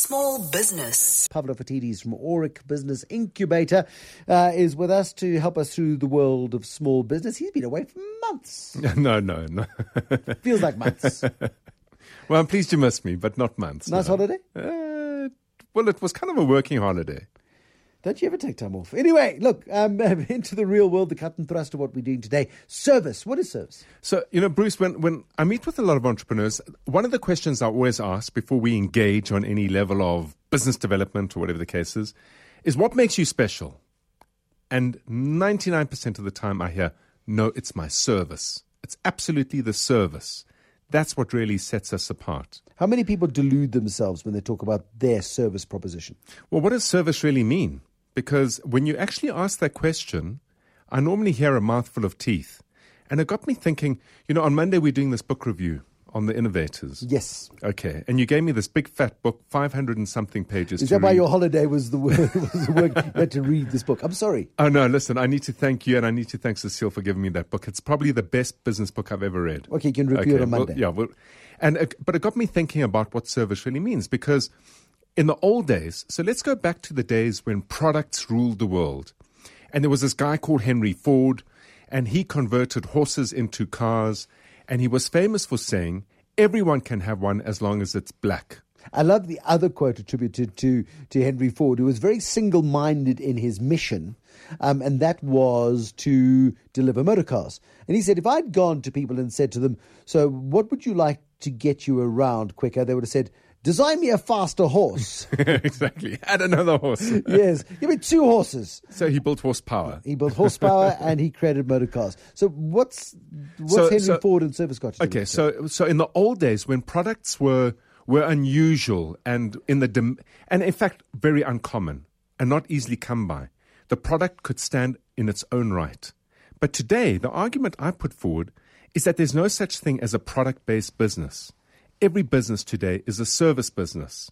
Small business. Pavlo Phitidis from Aurik Business Incubator uh, is with us to help us through the world of small business. He's been away for months. No, no, no. Feels like months. well, I'm pleased you missed me, but not months. Nice no. holiday? Uh, well, it was kind of a working holiday. Don't you ever take time off? Anyway, look, um, into the real world, the cut and thrust of what we're doing today. Service. What is service? So, you know, Bruce, when, when I meet with a lot of entrepreneurs, one of the questions I always ask before we engage on any level of business development or whatever the case is, is what makes you special? And 99% of the time I hear, no, it's my service. It's absolutely the service. That's what really sets us apart. How many people delude themselves when they talk about their service proposition? Well, what does service really mean? Because when you actually ask that question, I normally hear a mouthful of teeth. And it got me thinking, you know, on Monday we're doing this book review on the innovators. Yes. Okay. And you gave me this big fat book, 500 and something pages. Is to that why your holiday was the work, was the work you had to read this book? I'm sorry. Oh, no, listen, I need to thank you and I need to thank Cecile for giving me that book. It's probably the best business book I've ever read. Okay, you can review it on well, Monday. yeah, well, and it, but it got me thinking about what service really means because in the old days, so let's go back to the days when products ruled the world. And there was this guy called Henry Ford, and he converted horses into cars, and he was famous for saying, everyone can have one as long as it's black. I love the other quote attributed to, to Henry Ford, who was very single minded in his mission, um, and that was to deliver motor cars. And he said, if I'd gone to people and said to them, So, what would you like to get you around quicker? They would have said, Design me a faster horse. exactly. Add another horse. yes, give me two horses. So he built horsepower. He built horsepower and he created motor cars. So, what's, what's So- Henry so- Ford and service got Okay, so so in the old days when products were were unusual and in the dem- and in fact very uncommon and not easily come by, the product could stand in its own right. But today, the argument I put forward is that there's no such thing as a product-based business. Every business today is a service business.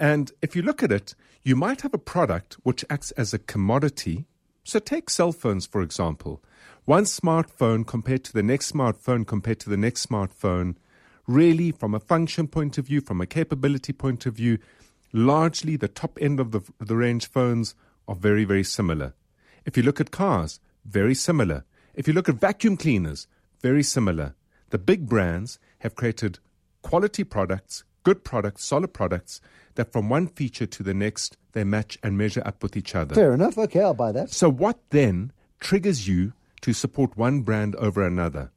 And if you look at it, you might have a product which acts as a commodity. So take cell phones, for example. One smartphone compared to the next smartphone compared to the next smartphone, really, from a function point of view, from a capability point of view, largely the top end of the, the range phones are very, very similar. If you look at cars, very similar. If you look at vacuum cleaners, very similar. The big brands have created quality products, good products, solid products that from one feature to the next they match and measure up with each other. Fair enough. Okay, I'll buy that. So what then triggers you to support one brand over another?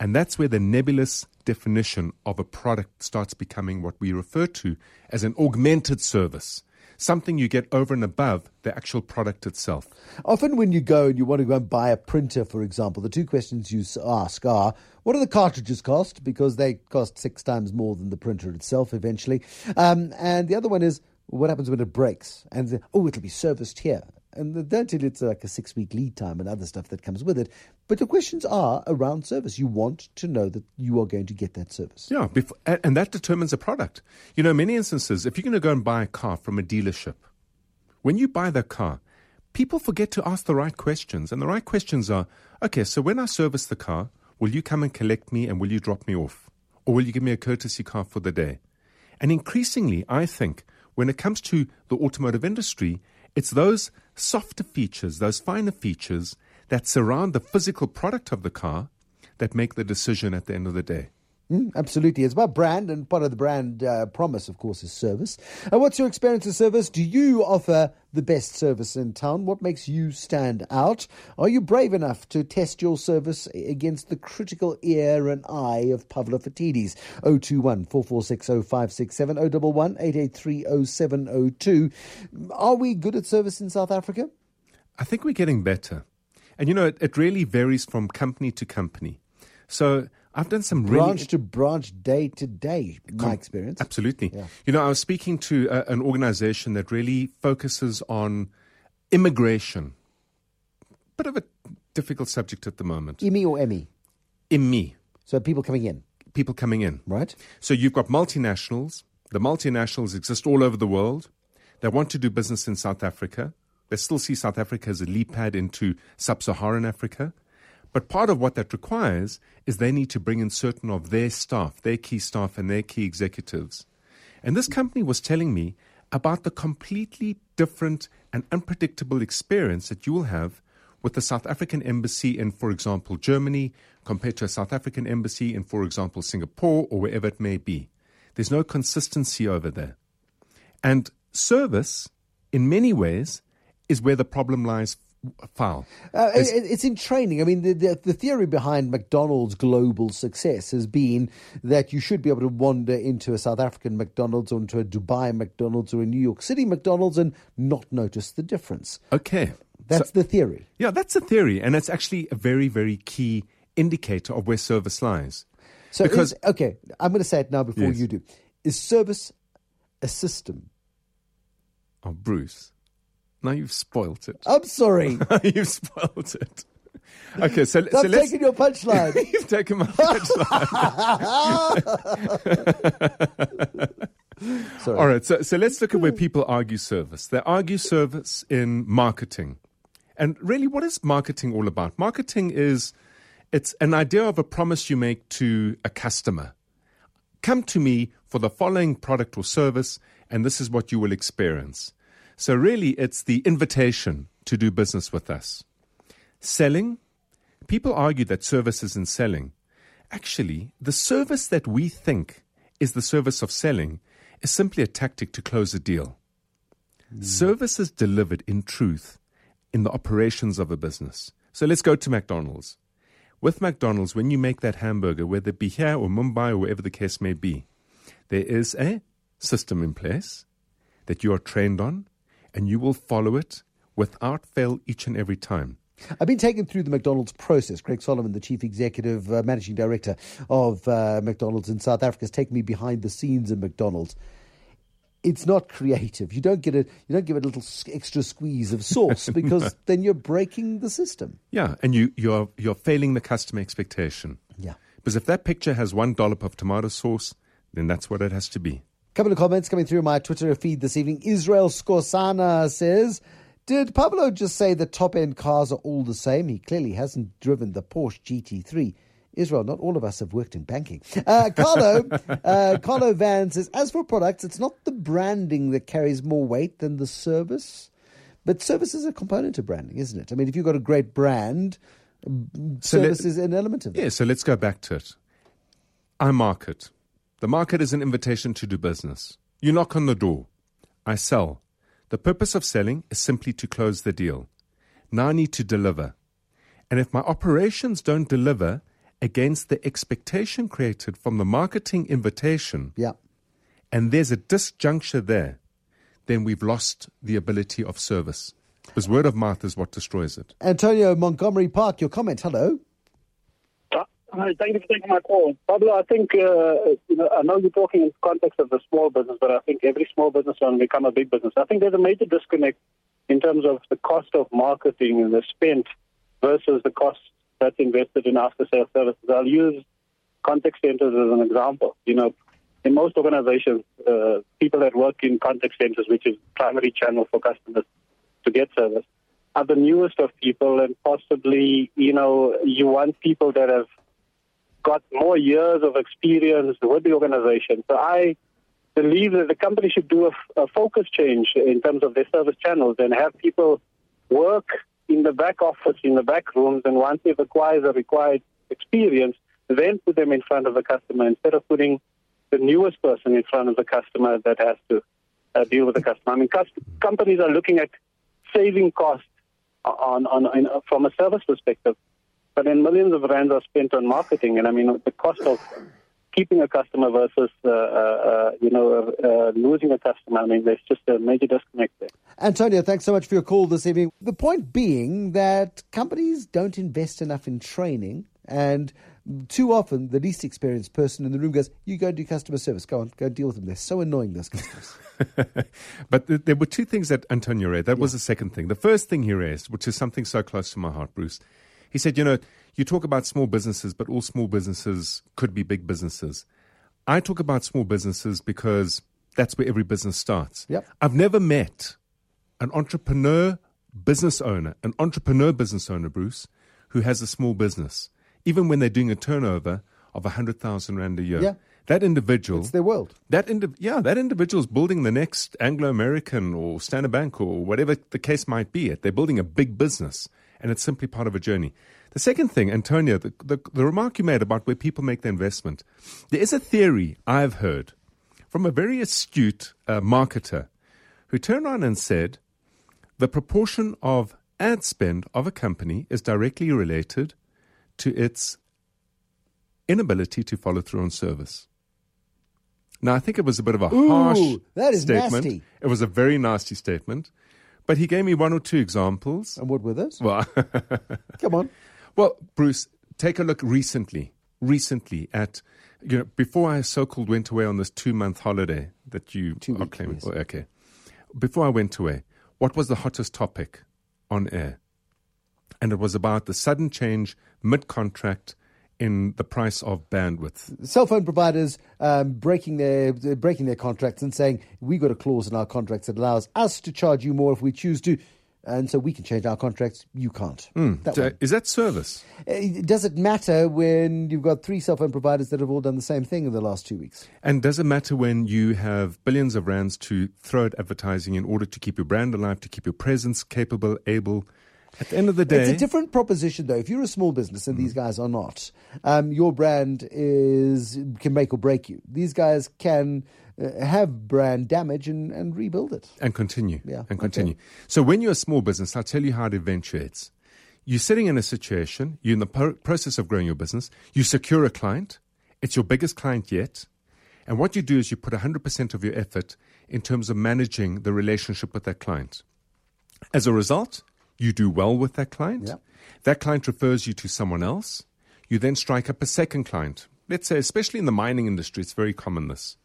And that's where the nebulous definition of a product starts becoming what we refer to as an augmented service. Something you get over and above the actual product itself. Often, when you go and you want to go and buy a printer, for example, the two questions you ask are what do the cartridges cost? Because they cost six times more than the printer itself eventually. Um, and the other one is what happens when it breaks? And the- oh, it'll be serviced here. And don't you it's like a six week lead time and other stuff that comes with it. But the questions are around service. You want to know that you are going to get that service. Yeah, before, and, that determines a product. You know, many instances, if you're going to go and buy a car from a dealership, when you buy the car, people forget to ask the right questions. And the right questions are okay, so when I service the car, will you come and collect me and will you drop me off? Or will you give me a courtesy car for the day? And increasingly, I think, when it comes to the automotive industry, it's those softer features, those finer features that surround the physical product of the car that make the decision at the end of the day. Mm, absolutely. It's about brand, and part of the brand uh, promise, of course, is service. Uh, what's your experience of service? Do you offer the best service in town? What makes you stand out? Are you brave enough to test your service against the critical ear and eye of Pavlo Phitidis? 021 446 0567 011 883 0702. Are we good at service in South Africa? I think we're getting better. And you know, it, it really varies from company to company. So I've done some really. Branch to branch, day to day, my experience. Absolutely. Yeah. You know, I was speaking to a, an organization that really focuses on immigration. Bit of a difficult subject at the moment. Emmy or Emmy? IMMI, So people coming in, people coming in. right? So you've got multinationals. The multinationals exist all over the world. They want to do business in South Africa. They still see South Africa as a leap pad into sub Saharan Africa. But part of what that requires is they need to bring in certain of their staff, their key staff, and their key executives. And this company was telling me about the completely different and unpredictable experience that you will have with the South African embassy in, for example, Germany compared to a South African embassy in, for example, Singapore or wherever it may be. There's no consistency over there. And service, in many ways, is where the problem lies foul. Uh, it, it's in training. I mean, the, the, the, theory behind McDonald's global success has been that you should be able to wander into a South African McDonald's or into a Dubai McDonald's or a New York City McDonald's and not notice the difference. Okay. That's so, the theory. Yeah, that's the theory. And it's actually a very, very key indicator of where service lies. So, because, is, okay, I'm going to say it now before yes. you do. Is service a system? Oh, Bruce. Now you've spoilt it. I'm sorry. you've spoilt it. Okay, so, so I'm taking your punchline. you've taken my punchline. Sorry. All right, so, so let's look at where hmm. people argue service. They argue service in marketing. And really, what is marketing all about? Marketing is it's an idea of a promise you make to a customer. Come to me for the following product or service, and this is what you will experience. So, really, it's the invitation to do business with us. Selling, people argue that service is in selling. Actually, the service that we think is the service of selling is simply a tactic to close a deal. Mm. Service is delivered in truth in the operations of a business. So let's go to McDonald's. With McDonald's, when you make that hamburger, whether it be here or Mumbai or wherever the case may be, there is a system in place that you are trained on and you will follow it without fail each and every time. I've been taken through the McDonald's process. Greg Solomon, the chief executive, uh, managing director of uh, McDonald's in South Africa, has taken me behind the scenes in McDonald's. It's not creative. You don't get a you don't give it a little extra squeeze of sauce because then you're breaking the system. Yeah, and you you're you're failing the customer expectation. Yeah, because if that picture has one dollop of tomato sauce, then that's what it has to be. Couple of comments coming through my Twitter feed this evening. Israel Skorsana says, Did Pablo just say the top end cars are all the same? He clearly hasn't driven the Porsche GT3. Israel, not all of us have worked in banking. Uh, Carlo, uh, Carlo Van says, as for products, it's not the branding that carries more weight than the service. But service is a component of branding, isn't it? I mean, if you've got a great brand, so service let, is an element of it. Yeah, so let's go back to it. I market. The market is an invitation to do business. You knock on the door. I sell. The purpose of selling is simply to close the deal. Now I need to deliver. And if my operations don't deliver against the expectation created from the marketing invitation, yeah. and there's a disjuncture there, then we've lost the ability of service. Because word of mouth is what destroys it. Antonio Montgomery Park, your comment. Hello. Hi, thank you for taking my call. Pablo, I think, uh, you know, I know you're talking in the context of the small business, but I think every small business will become a big business. I think there's a major disconnect in terms of the cost of marketing and the spent versus the cost that's invested in after sales services. I'll use contact centers as an example. You know, in most organizations, uh, people that work in contact centers, which is primary channel for customers to get service, are the newest of people, and possibly, you know, you want people that have got more years of experience with the organization. So I believe that the company should do a, a focus change in terms of their service channels and have people work in the back office, in the back rooms, and once they've acquired the required experience, then put them in front of the customer instead of putting the newest person in front of the customer that has to uh, deal with the customer. I mean, companies are looking at saving costs on, on, on, from a service perspective. But then millions of rands are spent on marketing, and I mean the cost of keeping a customer versus uh, uh, uh you know uh, losing a customer. I mean, there's just a major disconnect there. Antonio, thanks so much for your call this evening. The point being that companies don't invest enough in training, and too often the least experienced person in the room goes, "You go and do customer service. Go on, go deal with them. They're so annoying, those customers." but th- there were two things that Antonio raised. That yeah. was the second thing. The first thing he raised, which is something so close to my heart, Bruce he said, you know, you talk about small businesses, but all small businesses could be big businesses. I talk about small businesses because that's where every business starts. Yep. I've never met an entrepreneur business owner, an entrepreneur business owner, Bruce, who has a small business, even when they're doing a turnover of 100,000 Rand a year. Yeah. that individual, It's their world. that indi- yeah, that individual's building the next Anglo American or Standard Bank or whatever the case might be. They're building a big business, and it's simply part of a journey. The second thing, Antonio, the, the, the remark you made about where people make their investment, there is a theory I've heard from a very astute uh, marketer who turned around and said the proportion of ad spend of a company is directly related to its inability to follow through on service. Now, I think it was a bit of a Ooh, harsh that is statement. nasty. It was a very nasty statement, but he gave me one or two examples. And what were those? Well, Come on. well, Bruce, take a look recently, recently at you know before I so-called went away on this two-month holiday that you Two are week, claiming. yes. Oh, okay, before I went away, what was the hottest topic on air? And it was about the sudden change mid-contract in the price of bandwidth. Cell phone providers um, breaking their breaking their contracts and saying we got a clause in our contracts that allows us to charge you more if we choose to, and so we can change our contracts. You can't. That So one. is that service? Uh, Does it matter when you've got three cell phone providers that have all done the same thing in the last two weeks? And does it matter when you have billions of rands to throw at advertising in order to keep your brand alive, to keep your presence capable, able? At the end of the day, It's a different proposition, though. If you're a small business and these guys are not, um, your brand is can make or break you. These guys can uh, have brand damage and, and rebuild it. and continue Yeah, and okay. continue. So when you're a small business, I'll tell you how it eventuates. You're sitting in a situation, you're in the pro- process of growing your business, you secure a client, it's your biggest client yet, and what you do is you put 100% of your effort in terms of managing the relationship with that client. As a result, you do well with that client. Yeah. That client refers you to someone else. You then strike up a second client. Let's say, especially in the mining industry, it's very common this.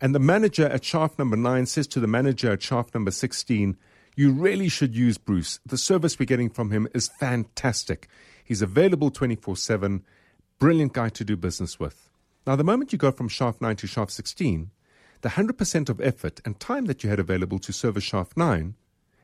And the manager at shaft number nine says to the manager at shaft number 16, You really should use Bruce. The service we're getting from him is fantastic. He's available 24 7, brilliant guy to do business with. Now, the moment you go from shaft 9 to shaft 16, the 100% of effort and time that you had available to service shaft 9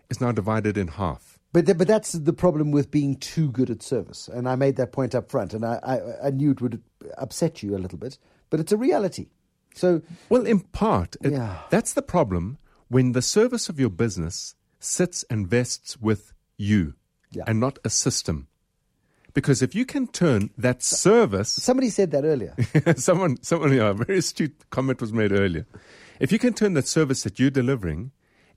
is now divided in half. But th- but that's the problem with being too good at service, and I made that point up front, and I, I, I knew it would upset you a little bit, but it's a reality. So Well, in part, it- Yeah. that's the problem when the service of your business sits and vests with you Yeah. and not a system. Because if you can turn that service, somebody said that earlier. someone, someone, yeah, a very astute comment was made earlier. If you can turn that service that you're delivering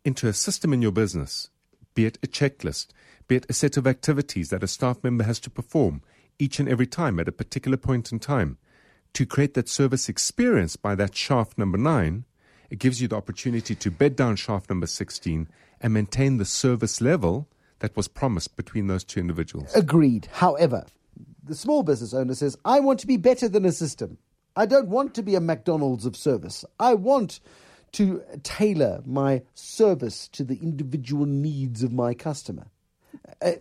into a system in your business, be it a checklist, be it a set of activities that a staff member has to perform each and every time at a particular point in time, to create that service experience by that shaft number nine, it gives you the opportunity to bed down shaft number 16 and maintain the service level that was promised between those two individuals. Agreed. However, the small business owner says, I want to be better than a system. I don't want to be a McDonald's of service. I want to tailor my service to the individual needs of my customer. Uh,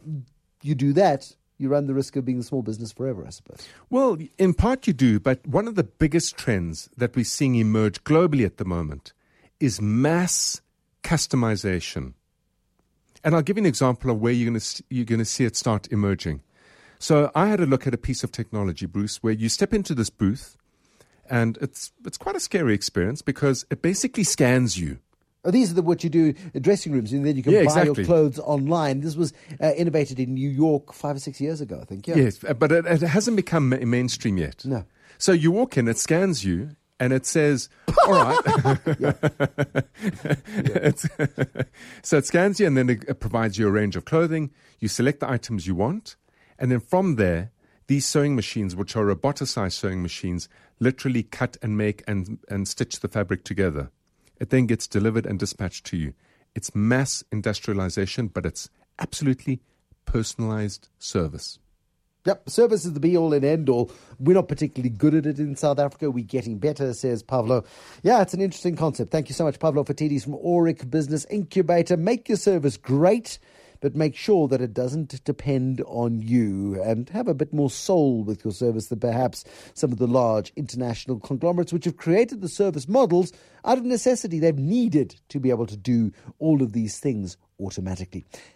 you do that, you run the risk of being a small business forever, I suppose. Well, in part you do, but one of the biggest trends that we're seeing emerge globally at the moment is mass customization. And I'll give you an example of where you're going to you're going to see it start emerging. So I had a look at a piece of technology, Bruce, where you step into this booth, and it's it's quite a scary experience because it basically scans you. Oh, these are the, what you do in dressing rooms, and then you can Yeah, buy exactly. your clothes online. This was uh, innovated in New York five or six years ago, I think. Yeah. Yes, but it, it hasn't become ma- mainstream yet. No. So you walk in, it scans you, and it says, "All right." So it scans you, and then it, it provides you a range of clothing. You select the items you want, and then from there, these sewing machines, which are roboticized sewing machines, literally cut and make and and stitch the fabric together. It then gets delivered and dispatched to you. It's mass industrialization, but it's absolutely personalized service. Yep, service is the be all and end all. We're not particularly good at it in South Africa. We're getting better, says Pavlo. Yeah, it's an interesting concept. Thank you so much, Pavlo Phitidis from Aurik Business Incubator. Make your service great, but make sure that it doesn't depend on you and have a bit more soul with your service than perhaps some of the large international conglomerates which have created the service models out of necessity. They've needed to be able to do all of these things automatically.